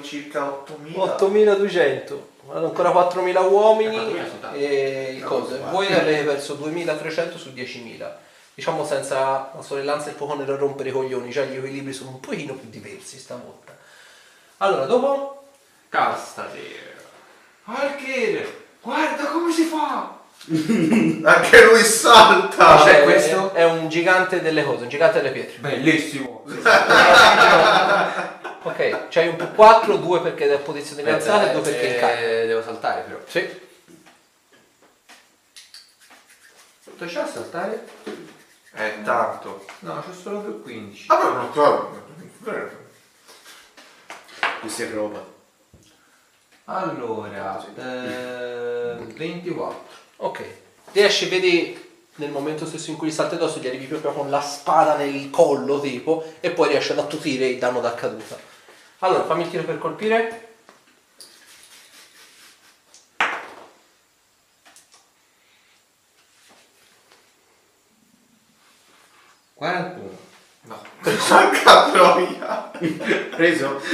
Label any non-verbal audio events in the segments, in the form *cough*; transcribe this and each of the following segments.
fuori circa 8.000. 8200 hanno ancora 4000 uomini Eh, 4.000 sono tanti. e No, cose. guarda. voi avete perso 2300 su 10.000 diciamo senza la sorellanza e il fuoco nel rompere i coglioni cioè gli equilibri sono un pochino più diversi stavolta allora dopo Castader. Alkir, guarda come si fa! *laughs* Anche lui salta! Ah, C'è è- questo? è un gigante delle cose un gigante delle pietre Bellissimo! *laughs* ok c'hai un più 4 2 perché è posizione di alzata e 2 perché eh, incarica Devo saltare però. sì Quanto c'è a saltare? È tanto. No, c'è solo più 15. Ah, ma non so. Questi è roba. Allora, eh, 24. ok riesci vedi nel momento stesso in cui gli salti addosso gli arrivi proprio con la spada nel collo tipo e poi riesci ad attutire il danno da caduta allora fammi il tiro per colpire 41. No. Porca troia! *laughs* Preso? *laughs*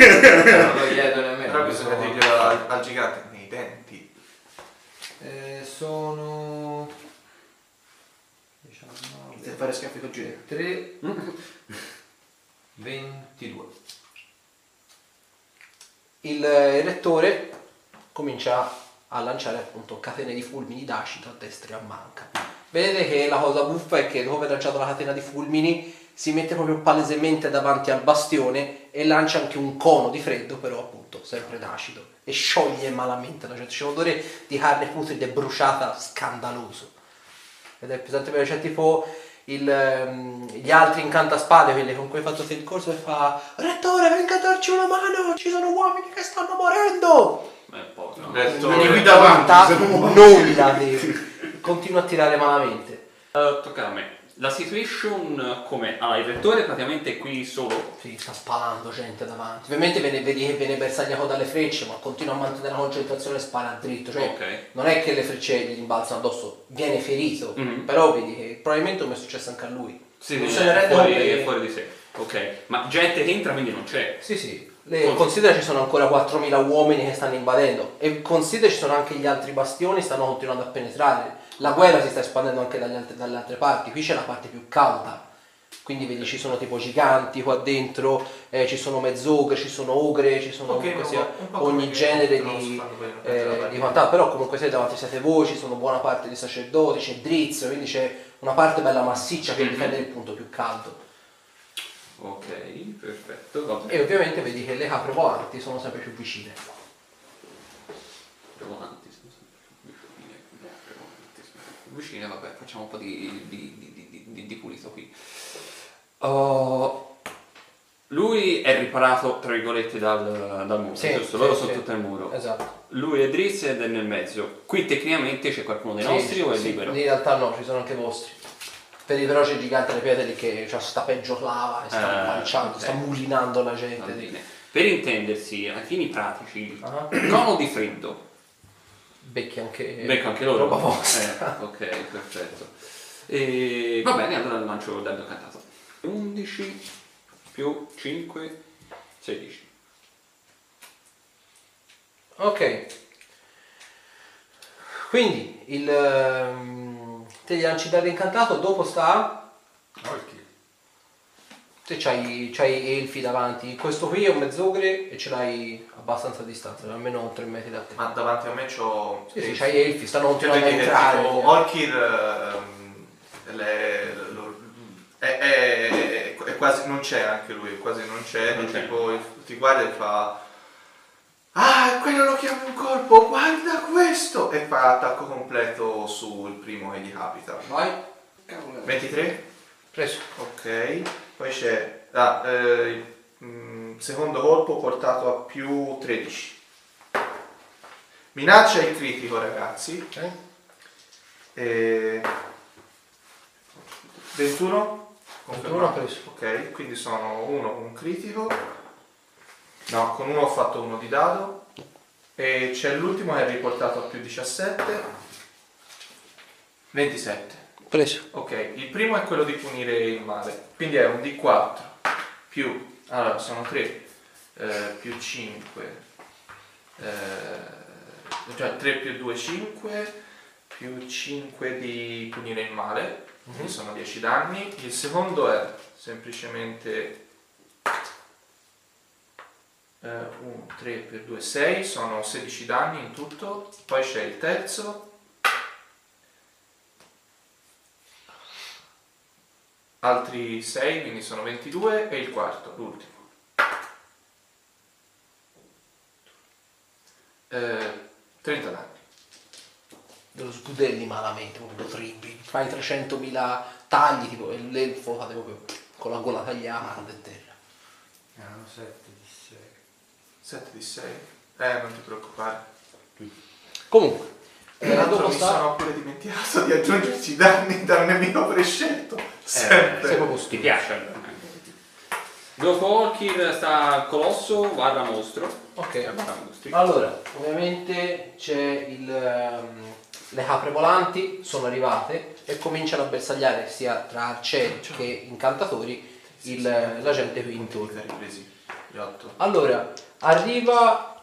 Non lo chiedo nemmeno. Però bisogna sono- dirglielo al, al gigante nei denti. Eh, sono... 19, Stai a fare schiaffi col giro. 3, 22. il, rettore comincia a lanciare appunto catene di fulmini d'acido a destra e a manca. Vedete che la cosa buffa è che dopo aver lanciato la catena di fulmini si mette proprio palesemente davanti al bastione e lancia anche un cono di freddo, però appunto sempre d'acido e scioglie malamente la gente. C'è un odore di carne putrida e bruciata scandaloso. Ed è pesante perché c'è tipo il, ehm, gli altri incantaspade, quelli con cui hai fatto il corso, e fa Rettore, venga a darci una mano, ci sono uomini che stanno morendo! Beh, poco. no? Rettore. Qui davanti, nulla. Continua a tirare malamente. Eh, tocca a me. La situation come ah, il rettore praticamente è qui solo. Sì, sta spalando gente davanti. Ovviamente vede- vedi che viene bersagliato dalle frecce, ma continua a mantenere la concentrazione e spara dritto. Cioè, Ok. non è che le frecce gli rimbalzano addosso, viene ferito. Mhm. Però vedi che probabilmente come è successo anche a lui. Sì, Non se ne è rende fuori, che- è fuori di sé. Ok. Ma gente che entra quindi non c'è. Sì, sì. Le- considera ci sono ancora 4.000 uomini che stanno invadendo e considera ci sono anche gli altri bastioni stanno continuando a penetrare. La guerra si sta espandendo anche dagli altre- dalle altre parti. Qui c'è la parte più calda. Quindi vedi ci sono tipo giganti qua dentro, eh, ci sono mezzogre, ci sono ogre, ci sono Ok, comunque un sia ogni genere di, eh, di quant'altro. Però comunque siete davanti siete voi, ci sono buona parte di sacerdoti, c'è Drizzo, quindi c'è una parte bella massiccia che difende il punto più caldo. Ok, perfetto. Va E ovviamente vedi che le capre volanti sono sempre più vicine. Andiamo avanti. sono sempre più vicine, le altre Vicine, vabbè, facciamo un po' di, di, di, di, pulito qui. Oh, lui è riparato, tra virgolette, dal, dal muro, Sì, giusto? sì, Loro sì. sono tutti al muro. Esatto. Lui è Drizzt ed è nel mezzo. Qui tecnicamente c'è qualcuno dei Sì, nostri sì, o è sì. libero? In realtà no, ci sono anche vostri. Vedi però c'è il gigante alle pietre lì che c'ha sta peggio lava sta Eh, lanciando, sta mulinando la gente. Per intendersi, ai fini pratici, Ah. cono di freddo. Becchi anche, Becco anche loro. roba vostra. Eh, ok, perfetto. E... Va bene, allora lancio il dado cantato. 11 più 5, 16. Ok. Quindi il ehm, te gli lanci dare incantato, dopo sta te c'hai, c'hai elfi davanti. Questo qui è un mezzogre e ce l'hai abbastanza a distanza, almeno 3 metri da te. Ma davanti a me c'ho... Sì, sì, c'hai elfi, stanno continuando a entrare. tipo Orkir ehm, le- lo- è, è- è quasi non c'è anche lui, quasi non c'è, Non c'è. tipo ti guarda e fa Ah, quello lo chiamo un colpo, guarda questo! E fa attacco completo sul primo che gli capita. Vai, 23? preso. Ok, poi c'è ah, eh, il mm, secondo colpo portato a più 13. Minaccia il critico, ragazzi. Ok. E... 21? 21 preso. Ok, quindi sono uno con un critico. No, con uno ho fatto uno di dado. E c'è l'ultimo che è riportato a più 17. 27. Preso. Ok, il primo è quello di punire il male, quindi è un D4 più, allora sono 3, più 5, cioè 3 più 2 5, più 5 di punire il male, quindi sono 10 danni. Il secondo è semplicemente 1, 3 più 2, 6, sono 16 danni in tutto. Poi c'è il terzo altri 6, quindi sono 22 e il quarto, l'ultimo. Eh, 30 danni. Dello sbudelli malamente, proprio lo tripli. Fai 300.000 tagli, tipo, e l'elfo fate proprio con la gola tagliata e terra. Erano 7 di 6. 7 di 6. Eh, non ti preoccupare. Comunque, Tra eh, mi sta... sono pure dimenticato di aggiungerci i danni dal nemico prescelto. Eh, Sempre. sei proprio Ti piace allora? Dopo Orkir sta Colosso, guarda mostro. Ok. Mostri. Allora, ovviamente c'è il, ehm, le capre volanti sono arrivate e cominciano a bersagliare sia tra arcieri che incantatori il- la gente qui intorno. ripresi gli 8. Allora, arriva,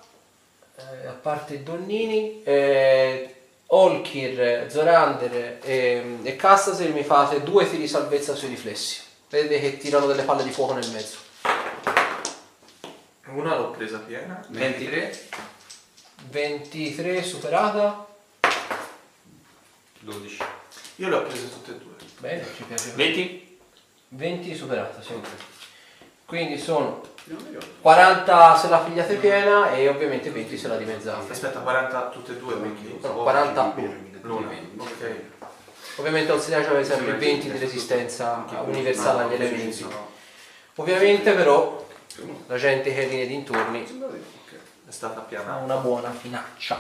eh, a parte i Donnini, eh, Olkir, Zorander e, e Castasir mi fate due tiri di salvezza sui riflessi. Vedete che tirano delle palle di fuoco nel mezzo. Una l'ho presa piena. 23, 23 superata. 12. Io le ho prese tutte e due. Bene, ci piace. 20? 20 superata, sì. Quindi sono. 40 se la pigliate piena e ovviamente 20 se la dimezzate. Aspetta, 40 tutte e due quindi. No, 40 L'una. Ok. Ovviamente considerate avete sempre 20 di resistenza universale agli elementi. Ovviamente però la gente che viene dintorni È stata ha appianata. una buona finaccia.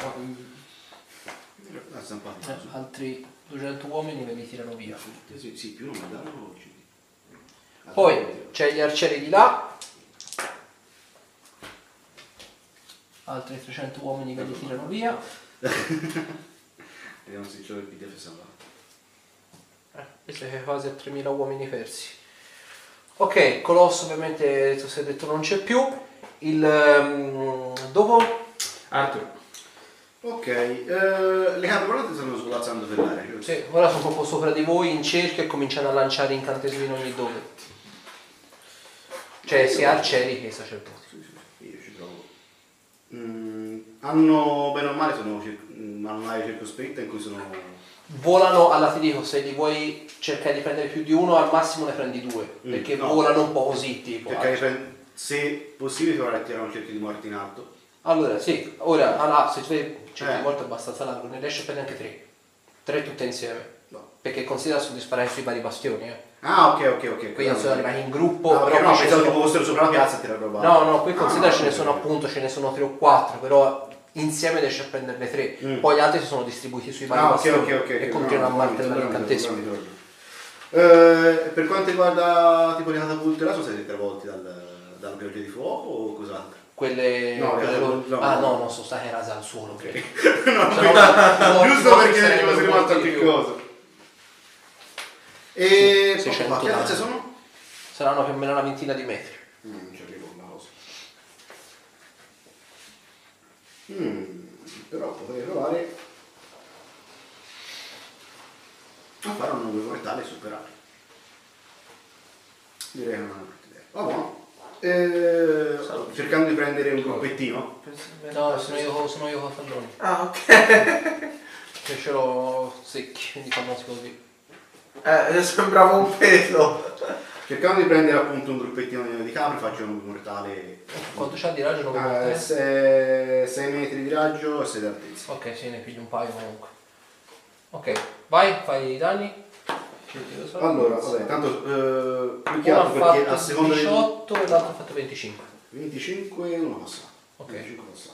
Eh, altri 200 uomini ve li tirano via. Sì, sì, più non mi danno oggi. Poi c'è gli arcieri di là. Altri 300 uomini ve li tirano via. *laughs* Vediamo se c'è il PDF salvato. Eh, siete quasi a 3000 uomini persi. Ok, Colosso ovviamente tu sei detto non c'è più. Il ehm, dopo Arthur. Ok, eh, le capre volanti stanno svolazzando per l'aria. giusto? sì, ora sono proprio sopra di voi in cerchio e cominciano a lanciare incantesimi in ogni dove. Cioè sia arcieri che sacerdoti. Sì, sì, sì, io ci provo. Mm, hanno, bene o male, sono, mm, hanno un'area circospetta in cui sono... Volano, alla ti dico, se li vuoi cercare di prendere più di uno, al massimo ne prendi due. Mm, perché no. volano un po' così, tipo. Di prend- se possibile provare a tirare un cerchio di morte in alto. Allora, sì, ora, allora, se tu fai cerchi Eh. volte abbastanza largo, ne riesci a prendere anche tre. Tre tutte insieme. No. Perché considera sono di sparare sui vari bastioni, eh. Ah, ok, ok, ok. Qui non sono arrivati in gruppo, Ah, però no, qui ce pensavo ne tipo sono... fossero sopra la piazza e tirare roba. No, no, qui considera Ah, ce ne sono appunto, ce ne sono tre o quattro, però insieme riesci a prenderne tre. Mm. Poi gli altri si sono distribuiti sui vari Ah, ok, bastioni ok, ok. e continuano no, a martellare no, l'incantesimo. no, no, no, no. Eh, per quanto riguarda tipo le catapulte là, sono stati travolti dal, dalla pioggia di fuoco o cos'altro? Quelle, No, quelle le- loro- no, Ah no. no, sono state rase al suolo. Ok. *laughs* no, Se no, no, giusto no, perché fosse rimasto qualche più. cosa. E 600 ma che altezza danni. sono? Saranno più o meno una ventina di metri. Mm, non ci arrivo una cosa. Mm, però potrei provare a fare un nuovo mortale e superare. Direi che non è una brutta idea. Va buono. Eh, cercando di prendere un gruppettino. No, sono io, sono io con falloni. Ah, ok. *laughs* Che ce l'ho secchi, quindi conosco così. Eh, *laughs* sembrava un pelo. Cercando di prendere appunto un gruppettino di capri, faccio un mortale Quanto c'ha di raggio? Non lo a eh? 6 metri di raggio e 6 di altezza. Ok, sì, ne piglio un paio comunque. Ok, vai, fai i danni. Allora, vabbè, tanto eh, più che altro perché a seconda del 18 e l'altro ha fatto 25. 25 e uno passa. Ok. 25 passa.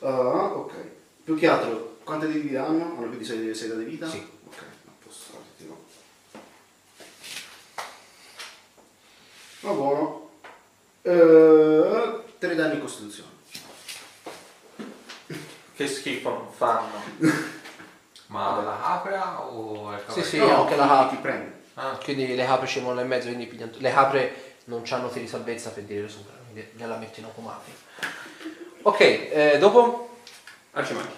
Ah, ok. Più che altro, quante di vita hanno? Hanno più di 6, di vita? Sì. Ok, a posto, guarda, tiro. Va buono. Eh, 3 danni in costituzione. *laughs* che schifo non fanno. *laughs* Ma la capra o il Sì, cavallo? sì, No, anche la capra. chi prende. Ah, Quindi le capre ci vogliono in mezzo, quindi pigliano- le capre non hanno tiri salvezza per dire sopra, quindi gliela mettono come Ok, eh, dopo? Arcimaghi.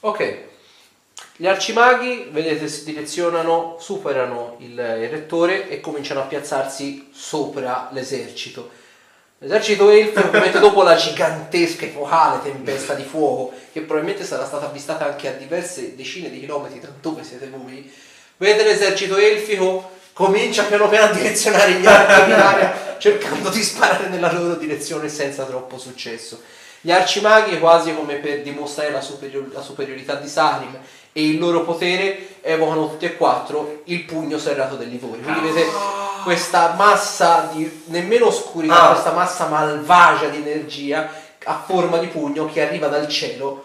Ok. Gli arcimaghi, vedete, si direzionano, superano il, il rettore e cominciano a piazzarsi sopra l'esercito. L'esercito elfo, ovviamente dopo la gigantesca e focale tempesta di fuoco, che probabilmente sarà stata avvistata anche a diverse decine di chilometri da dove siete voi, vedete l'esercito elfico comincia piano piano a direzionare gli archi in aria, cercando di sparare nella loro direzione senza troppo successo. Gli arcimaghi, quasi come per dimostrare la, superior- la superiorità di Sarim e il loro potere, evocano tutti e quattro il pugno serrato del Livore. Quindi vedete questa massa di nemmeno oscurità, Ah. questa massa malvagia di energia a forma di pugno che arriva dal cielo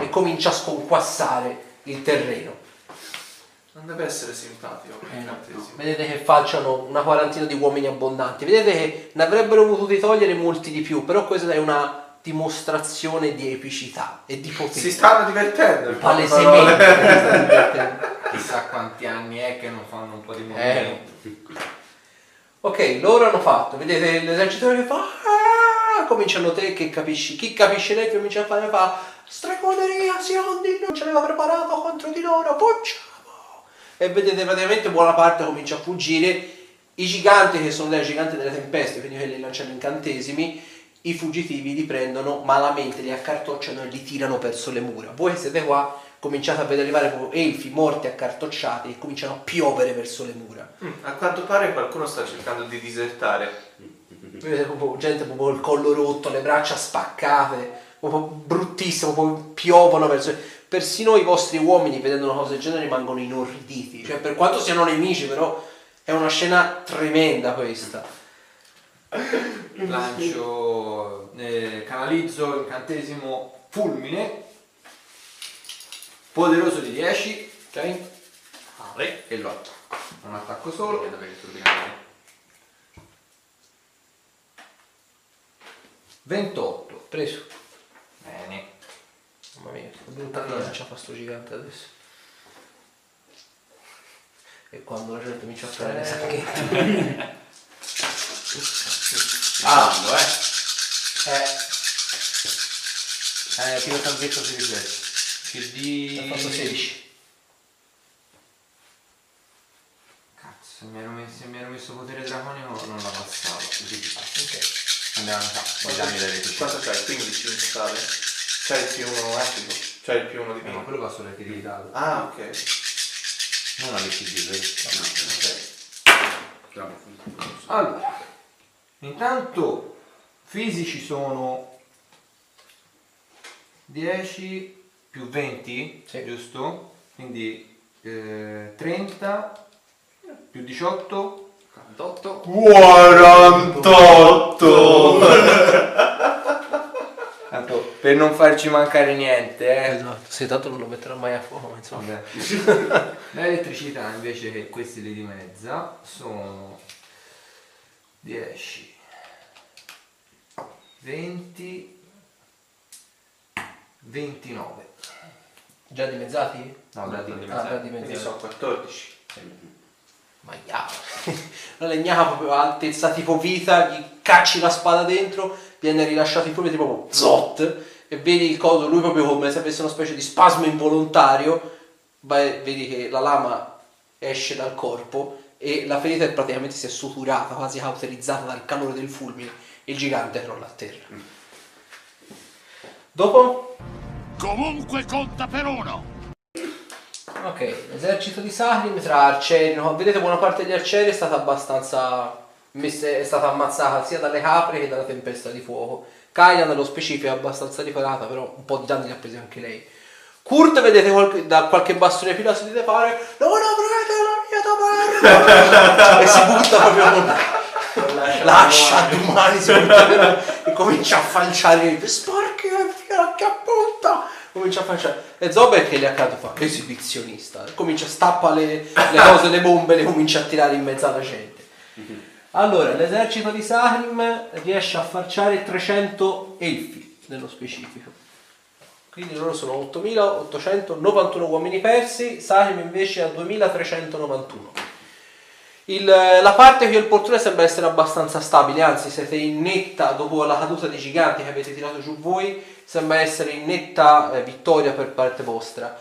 e comincia a sconquassare il terreno. Non deve essere simpatico. Eh, no. Vedete che falciano una quarantina di uomini abbondanti. Vedete che ne avrebbero potuti togliere molti di più, però questa è una dimostrazione di epicità e di potere. Si stanno divertendo. Palesemente. Chissà quanti anni è che non fanno un po' di Eh. movimento. Ok, loro hanno fatto, vedete l'esercito che fa. "Ah!" Cominciano te che capisci, chi capisce lei comincia a fare fa stregoneria, Siondi non ce l'aveva preparato contro di loro, poggiamo! E vedete praticamente buona parte comincia a fuggire. I giganti che sono dei giganti delle tempeste, quindi quelli lanciano incantesimi, i fuggitivi li prendono malamente, li accartocciano e li tirano verso le mura. Voi siete qua cominciate a vedere arrivare proprio elfi morti accartocciati e cominciano a piovere verso le mura. Mm, A quanto pare qualcuno sta cercando di disertare. Vedete proprio gente proprio il collo rotto, le braccia spaccate, proprio bruttissimo, proprio piovono verso... Persino i vostri uomini vedendo una cosa del genere rimangono inorriditi. Cioè, per quanto siano nemici, però è una scena tremenda questa. Lancio, eh, canalizzo incantesimo fulmine, poderoso di 10, ok? Vale. E lo attacco. Un attacco solo. Vedo che turbinante. 28. Preso. Bene. Mamma mia, che brutta minaccia fa sto gigante adesso. E quando la gente comincia a fare le sacchette. *laughs* *laughs* Ah, lo è. Eh. Eh, tiro salvezza sui riflessi. CD... Ha fatto 16. Cazzo, mi hanno messo, mi hanno messo potere draconico, non la passavo. Ok. Andiamo a i danni da elettricità. Quanto c'hai? 15 in totale? C'hai il più uno etico? C'hai il più uno Eh, ma quello va di dado. Ah, ok. Non alle CD, vero? Bravo. Allora, intanto fisici sono 10 più 20, Sì. giusto? Quindi eh, 30 più 18, 48. 48! tanto per non farci mancare niente, eh. Esatto, sì, tanto non lo metterò mai a fuoco, ma insomma. *laughs* L'elettricità invece che questi li dimezza sono 10, 20, 29. Già dimezzati? No, da Ah, dimezzare. già dimezzati. sono 14. Ma ya. La *laughs* legnava proprio a altezza tipo vita, gli cacci la spada dentro, viene rilasciato il fulmine tipo zot e vedi il coso, lui proprio come se avesse una specie di spasmo involontario, vai- vedi che la lama esce dal corpo e la ferita è praticamente si è suturata, quasi cauterizzata dal calore del fulmine e il gigante crolla a terra. Dopo Comunque conta per uno. Ok, l'esercito di Sarim tra arcieri, no? vedete buona parte degli arcieri è stata abbastanza messa- è stata ammazzata sia dalle capre che dalla tempesta di fuoco. Kaila nello specifico è abbastanza riparata, però un po' di danni li ha presi anche lei. Kurt vedete qualche- da qualche bastone fila sentite fare Non avrete la mia taverna! e si butta proprio con l'ascia di umani si butta e comincia a falciare. Sporchi e fiera che appunta comincia a falciare. E Zober che lì accanto fa esibizionista. Comincia a stappa le, le cose le bombe le comincia a tirare in mezzo alla gente. Allora l'esercito di Sahrim riesce a falciare 300 elfi nello specifico Quindi loro sono 8.891 uomini persi, Sarim invece ha 2.391. Il- la parte qui del portone sembra essere abbastanza stabile, anzi siete in netta, dopo la caduta dei giganti che avete tirato giù voi, sembra essere in netta eh, vittoria per parte vostra.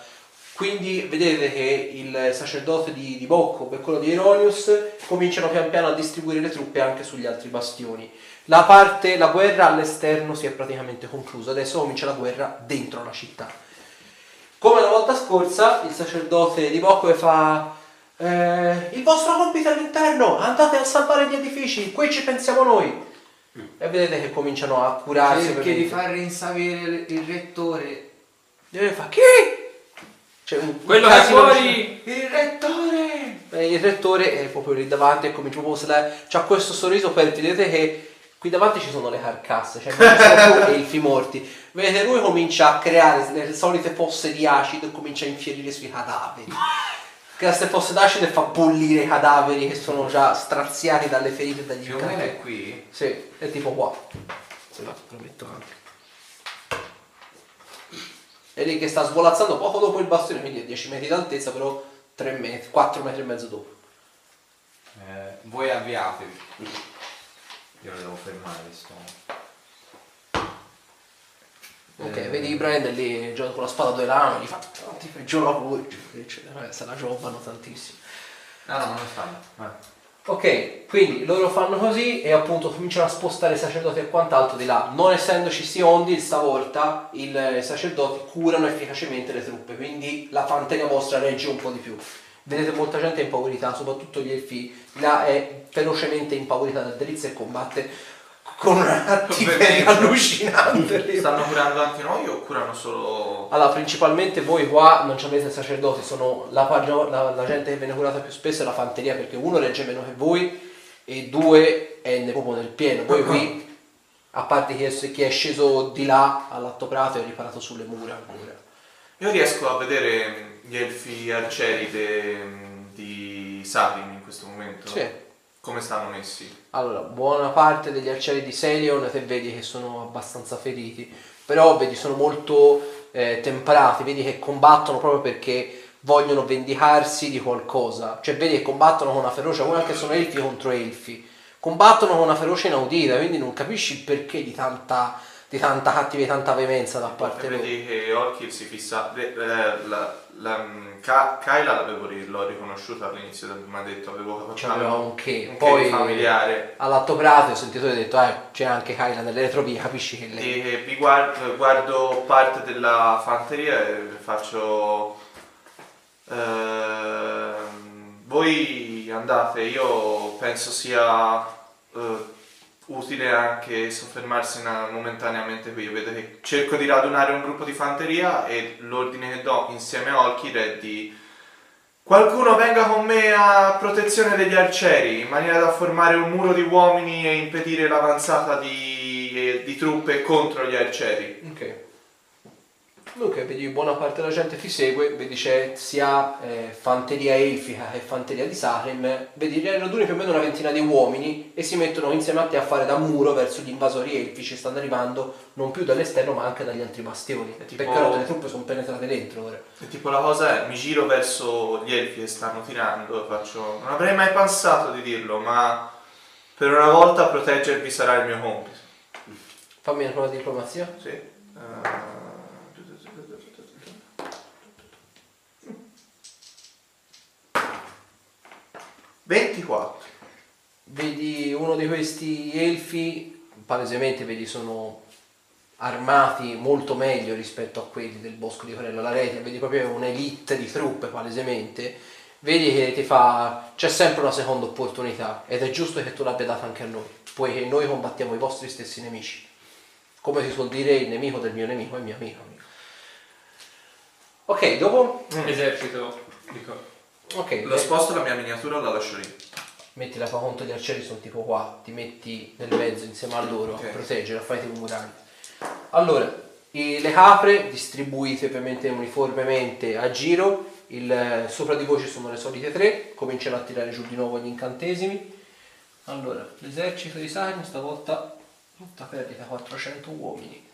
Quindi vedete che il sacerdote di, di Bocco e quello di Eronius cominciano pian piano a distribuire le truppe anche sugli altri bastioni. La parte, la guerra all'esterno si è praticamente conclusa, adesso comincia la guerra dentro la città. Come la volta scorsa, il sacerdote di Bocco fa eh, il vostro compito all'interno, andate a salvare gli edifici, qui ci pensiamo noi. E vedete che cominciano a curarsi. Cerchi di far rinsavire il rettore. E fa chi? C'è un, un Quello che fuori! Il rettore! E il rettore è proprio lì davanti e comincia proprio c'ha questo sorriso per vedete che qui davanti ci sono le carcasse, cioè non ci sono più elfi morti. Vedete lui comincia a creare le solite fosse di acido e comincia a infierire sui cadaveri. Crea queste fosse d'acido e fa bollire i cadaveri che sono già straziati dalle ferite e dagli Più o meno è qui. Sì, è tipo qua. Se te lo metto anche. È lì che sta svolazzando poco dopo il bastone, quindi a 10 metri d'altezza, però 3 metri, 4 metri e mezzo dopo. Eh, voi avviatevi. Io lo devo fermare, sto. Ok, Eh. vedi Brian lì gioca con la spada due lame, gli fa "Oh, ti la pure, eccetera. Eh, se la giovano tantissimo. No, no, non stanno. Vai. Ok, quindi loro fanno così e appunto cominciano a spostare i sacerdoti e quant'altro di là. Non essendoci siondi, stavolta il- i sacerdoti curano efficacemente le truppe, quindi la fanteria vostra regge un po' di più. Vedete molta gente è impaurita, soprattutto gli elfi, là è ferocemente impaurita da delizia e combatte con una cattiveria *laughs* allucinante. *laughs* Stanno curando anche noi o curano solo... Allora, principalmente voi qua non ci avete sacerdoti, sono la, pagio- la- la gente che viene curata più spesso è la fanteria, perché uno regge meno che voi e due è ne- proprio nel pieno. Voi qui, a parte chi è, chi è sceso di là all'atto prato e riparato sulle mura ancora. Io riesco a vedere gli elfi arcieri de- di Sarin in questo momento. Sì. Come stanno messi? Allora, buona parte degli arcieri di Celion te vedi che sono abbastanza feriti, però vedi sono molto eh, temperati, vedi che combattono proprio perché vogliono vendicarsi di qualcosa, cioè vedi che combattono con una ferocia, come anche sono elfi contro elfi, combattono con una ferocia inaudita, quindi non capisci il perché di tanta, di tanta cattiveria, di tanta veemenza da parte loro. vedi che Orkil si fissa... eh, la, la, Ka- Kyla l'avevo l'ho riconosciuta all'inizio del mi ha detto, avevo C'aveva un che, un poi che familiare. all'atto prato ho sentito e ho detto, eh, c'è anche Kyla nelle retrovie, capisci che lei... E vi guardo, guardo parte della fanteria e faccio... ehm, voi andate, io penso sia eh, utile anche soffermarsi una- momentaneamente qui. Vedo che cerco di radunare un gruppo di fanteria e l'ordine che do insieme a Olkir è di... Qualcuno venga con me a protezione degli arcieri in maniera da formare un muro di uomini e impedire l'avanzata di, di truppe contro gli arcieri. Ok. Dunque, vedi buona parte della gente ti segue, vedi c'è sia eh, fanteria elfica che fanteria di Sarim, vedi raduni più o meno una ventina di uomini e si mettono insieme a te a fare da muro verso gli invasori elfici, stanno arrivando non più dall'esterno ma anche dagli altri bastioni. Tipo- Perché ora le truppe sono penetrate dentro ora. E tipo la cosa è, mi giro verso gli elfi che stanno tirando e faccio... Non avrei mai pensato di dirlo, ma per una volta proteggervi sarà il mio compito. Fammi una prova di diplomazia. Sì. Eh, 24. Vedi uno di questi elfi, palesemente vedi sono armati molto meglio rispetto a quelli del bosco di Corella la Rete, vedi proprio un'elite di truppe palesemente, vedi che ti fa, c'è sempre una seconda opportunità ed è giusto che tu l'abbia data anche a noi, poiché noi combattiamo i vostri stessi nemici. Come si suol dire, il nemico del mio nemico è il mio amico. Ok, dopo? Esercito, dico. Ok, Lo sposto la mia miniatura la lascio lì? metti la tua conto gli arcieri sono tipo qua, ti metti nel mezzo insieme a loro Ok. a proteggere, fare tipo murali. Allora, i- le capre distribuite ovviamente uniformemente a giro, il- sopra di voi ci sono le solite tre, cominciano a tirare giù di nuovo gli incantesimi. Allora, l'esercito di Sarin stavolta tutta perdita 400 uomini.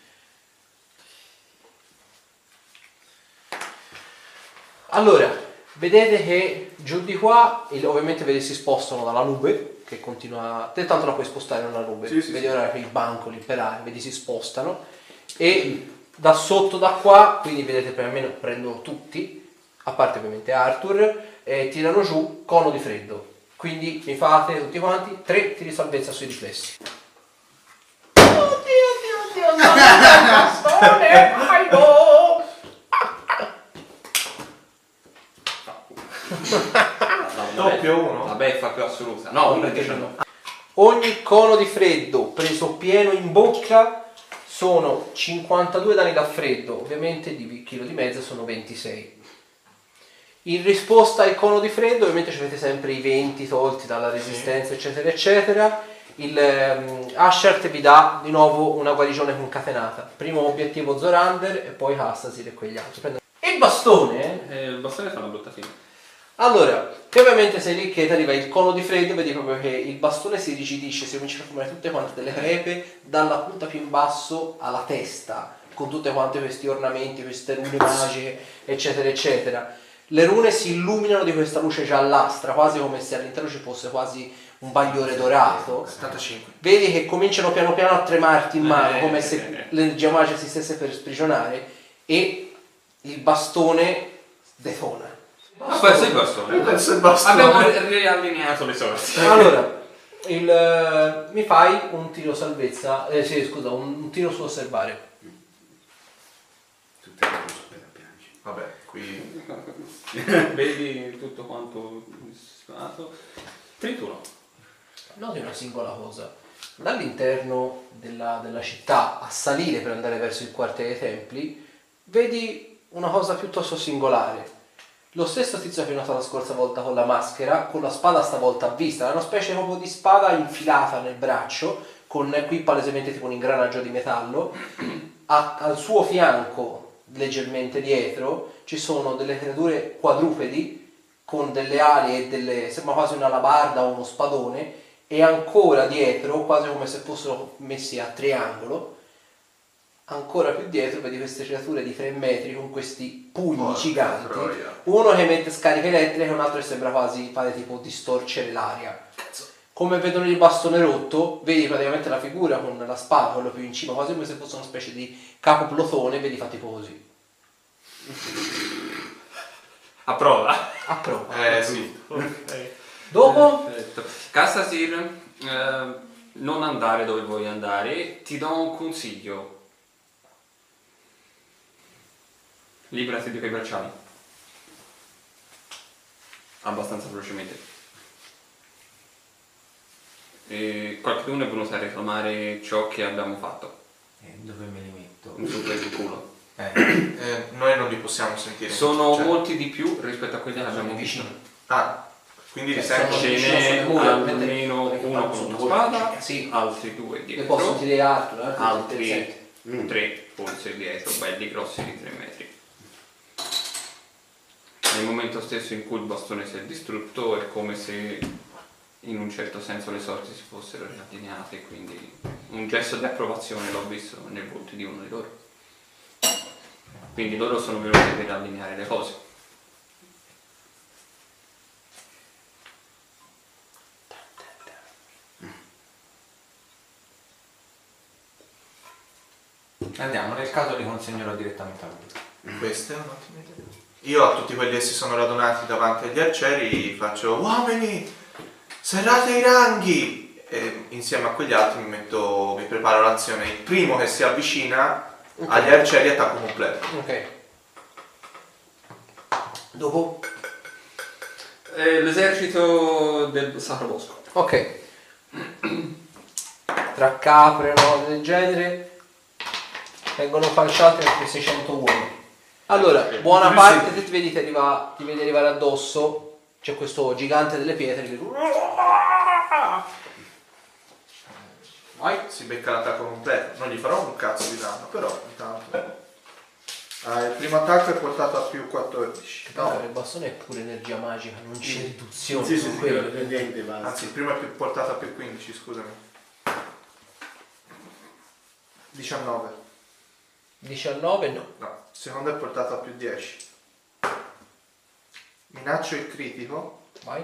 Allora, vedete che giù di qua, il- ovviamente vedete si spostano dalla nube, che continua... Te tanto la puoi spostare nella nube, Sì, sì, vedi sì. ora che il banco lì per aria, vedi si spostano, e da sotto da qua, quindi vedete per almeno prendono tutti, a parte ovviamente Arthur, e tirano giù cono di freddo. Quindi mi fate tutti quanti tre tiri di salvezza sui riflessi. Oddio, oddio, oddio, no, no, bastone, vai, oh! Doppio uno? La beffa più assoluta. No, uno è 19. Ogni cono di freddo preso pieno in bocca sono 52 danni da freddo, ovviamente di chilo di mezzo sono 26. In risposta al cono di freddo, ovviamente ci avete sempre i 20 tolti dalla resistenza, eccetera, eccetera. Il ehm, Ashert vi dà di nuovo una guarigione concatenata. Primo obiettivo Zorander e poi Hassasir e quegli altri. Prendo- Il bastone Eh, il bastone fa una brutta fine. Allora, che ovviamente sei lì che ti arriva il cono di freddo, vedi proprio che il bastone si rigidisce, si cominciano a formare tutte quante delle crepe dalla punta più in basso alla testa, con tutte quante questi ornamenti, queste rune magiche, eccetera, eccetera. Le rune si illuminano di questa luce giallastra, quasi come se all'interno ci fosse quasi un bagliore dorato. 75. Vedi che cominciano piano piano a tremarti in mano, Eh, come eh, se eh. l'energia magica si stesse per sprigionare, e il bastone detona. Ha perso il bastone. Adesso il bastone. Abbiamo riallineato le sorti. Allora, il, eh, mi fai un tiro salvezza, eh, sì, scusa, un, un tiro su osservare. Tutte le cose per piangi. Vabbè, qui... *laughs* Vedi tutto quanto fatto. 31. Noti una singola cosa. Dall'interno della, della città a salire per andare verso il quartiere dei templi, vedi una cosa piuttosto singolare. Lo stesso tizio che hai notato la scorsa volta con la maschera, con la spada stavolta a vista, era una specie proprio di spada infilata nel braccio, con qui palesemente tipo un ingranaggio di metallo. A- al suo fianco, leggermente dietro, ci sono delle creature quadrupedi con delle ali e delle. sembra quasi una labarda o uno spadone, e ancora dietro, quasi come se fossero messi a triangolo, ancora più dietro vedi queste creature di 3 metri con questi pugni Porca giganti. troia. Uno che emette scariche elettriche e un altro che sembra quasi fare tipo distorcere l'aria. Come vedono il bastone rotto, vedi praticamente la figura con la spada, quello più in cima, quasi come se fosse una specie di capo plotone, vedi fa tipo così. *laughs* A prova. A prova. Eh sì. Dopo Perfetto. Cassasir, eh, non andare dove vuoi andare, ti do un consiglio. Librati di quei bracciali. Abbastanza velocemente. E qualcuno è venuto a reclamare ciò che abbiamo fatto. Eh, dove me li metto? Un su preso culo. Eh, Eh, noi non li possiamo sentire. Sono Cioè- molti di più rispetto a quelli che abbiamo visto. Ah, quindi li Eh, sento. Ce n'è almeno uno con una spada, Sì. altri due le dietro. posso dire altro, altro altri tre forse dietro, belli grossi di 3 metri. Nel momento stesso in cui il bastone si è distrutto è come se in un certo senso le sorti si fossero riallineate, quindi un gesto di approvazione l'ho visto nel volto di uno di loro. Quindi loro sono venuti per allineare le cose. Andiamo, nel caso li consegnerò direttamente a lui. Questa è un'ottima idea. Io a tutti quelli che si sono radunati davanti agli arcieri faccio uomini, serrate i ranghi e insieme a quegli altri mi metto, mi preparo l'azione. Il primo che si avvicina agli arcieri attacco completo. Ok. Dopo? Eh, l'esercito del Sacro Bosco. Ok. Tra capre e cose del genere vengono falciati altri 600 uomini. Allora, buona parte te ti vedi, ti, arriva, ti vedi arrivare addosso, c'è questo gigante delle pietre che... Vai, si becca l'attacco completo. Non gli farò un cazzo di danno, però intanto. Ah, il primo attacco è portato a più 14. No, No, il bastone è pure energia magica, non c'è riduzione Sì, sì, per niente anzi, il primo è più portato a più 15, scusami. 19. 19 no. No, il secondo è portato a più 10. Minaccio il critico. Vai.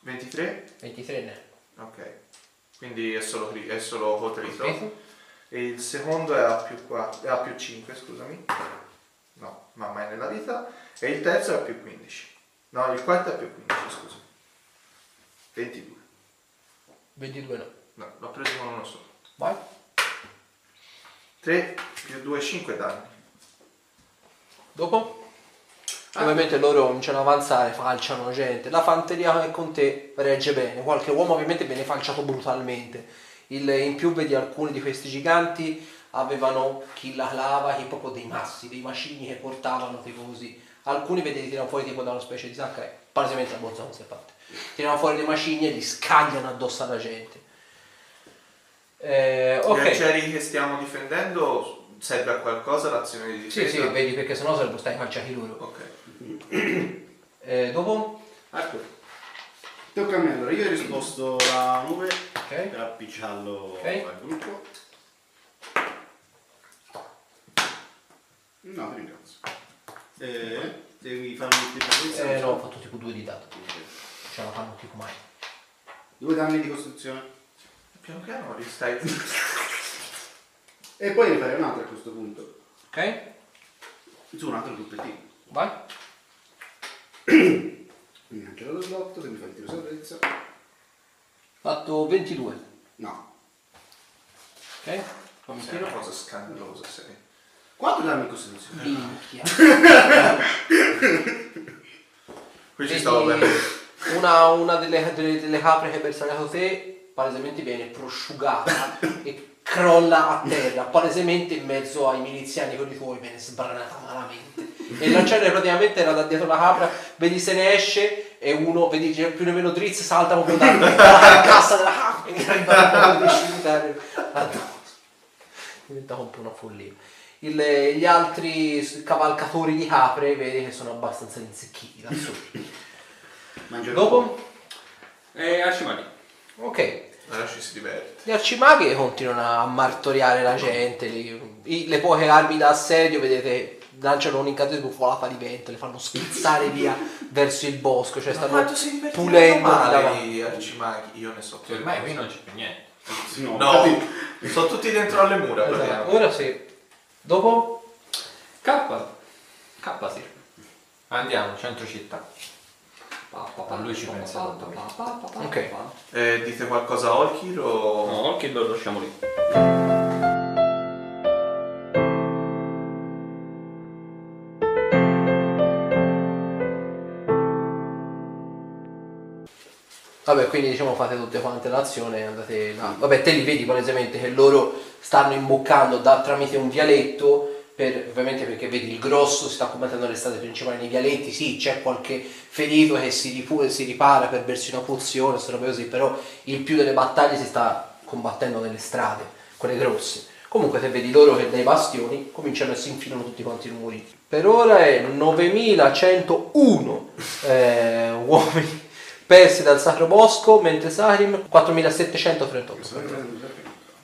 23. 23 ne. Ok. Quindi è solo, è solo colpito. Critico. E il secondo è a più, 4, è a più 5, scusami. No, ma mai nella vita. E il terzo è a più 15. No, il quarto è a più 15, scusa. 22. 22 no. No, l'ho preso con uno solo. Vai. 3 più 2, 5 danni. Dopo? Ovviamente loro cominciano ad avanzare, falciano gente. La fanteria che è con te regge bene. Qualche uomo ovviamente viene falciato brutalmente. Il- in più vedi alcuni di questi giganti avevano chi la clava, chi proprio dei massi, dei macigni che portavano tipo così. Alcuni vedete tirano fuori tipo da una specie di sacca e palesemente la borsa non si è fatta. Tirano fuori dei macigni e li scagliano addosso alla gente. Eh, Gli ok. arcieri che stiamo difendendo serve a qualcosa l'azione di Sì, difesa? sì, vedi perché sennò sarebbero stati calciati loro. Ok. *clears throat* Eh, dopo? Ecco. Tocca a me allora, io ho risposto la 9 Ok. per appicciarlo Ok. al gruppo. No, ti ringrazio. Eh, devi fare un multiplicazione. Eh, no, ho fatto tipo due di dato. Ce la fanno tipo mai. Due danni di costruzione. Piano piano li stai... E poi ne farei un altro a questo punto. Ok? Su un altro gruppettino. Vai. Quindi anche lo slotto, se mi fai il tiro salvezza. Fatto 22. No. Ok? Fammi Sei tiro. una cosa scandalosa, sei. 4 danni di costituzione. Minchia. Qui ci stavo bene. Una, una delle, delle, delle capre che hai bersagliato te, palesemente viene prosciugata *laughs* e crolla a terra, palesemente in mezzo ai miliziani con i tuoi, viene sbranata malamente. E il lanciare praticamente era da dietro la capra, vedi se ne esce e uno, vedi c'è più o meno drizz, salta proprio da- *laughs* dalla carcassa della capra e arriva a disciplinare addosso. Diventa un po' una follia. Il- gli altri cavalcatori di capre vedi che sono abbastanza insecchiti da soli. Dopo? E Arcimani. Ok. Ora ci si diverte. Gli arcimaghi continuano a martoriare la gente, li- i- le poche armi da assedio, vedete, lanciano un incantesimo folata di vento, le fanno schizzare via verso il bosco, cioè stanno pulendo di davanti. gli arcimaghi? Io ne so Cioè, ormai qui non c'è più niente. No, No, infatti- sono tutti dentro alle mura. Esatto. Ora sì. Dopo? K. K sì. Andiamo, centro città. A lui ci pensa tanto. Ok. Eh, dite qualcosa a Olkir o... No, che lo lasciamo lì. Vabbè, quindi diciamo fate tutte quante l'azione e andate là. Vabbè, te li vedi palesemente che loro stanno imboccando da, tramite un vialetto, per- ovviamente perché vedi il grosso si sta combattendo le strade principali nei vialetti, sì, c'è qualche ferito che si, ripu- si ripara per bersi una pozione, così, però il più delle battaglie si sta combattendo nelle strade, quelle grosse. Comunque se vedi loro che dai bastioni cominciano e si infilano tutti quanti i muri. Per ora è 9101 eh, uomini persi dal Sacro Bosco, mentre Sarim 4738.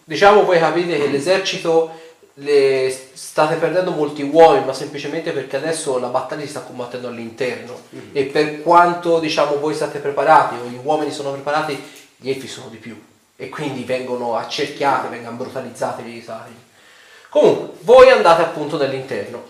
Diciamo voi capite che l'esercito le state perdendo molti uomini, ma semplicemente perché adesso la battaglia si sta combattendo all'interno e per quanto diciamo voi state preparati o gli uomini sono preparati, gli elfi sono di più e quindi vengono accerchiati, vengono brutalizzati i Sarim. Comunque, voi andate appunto nell'interno.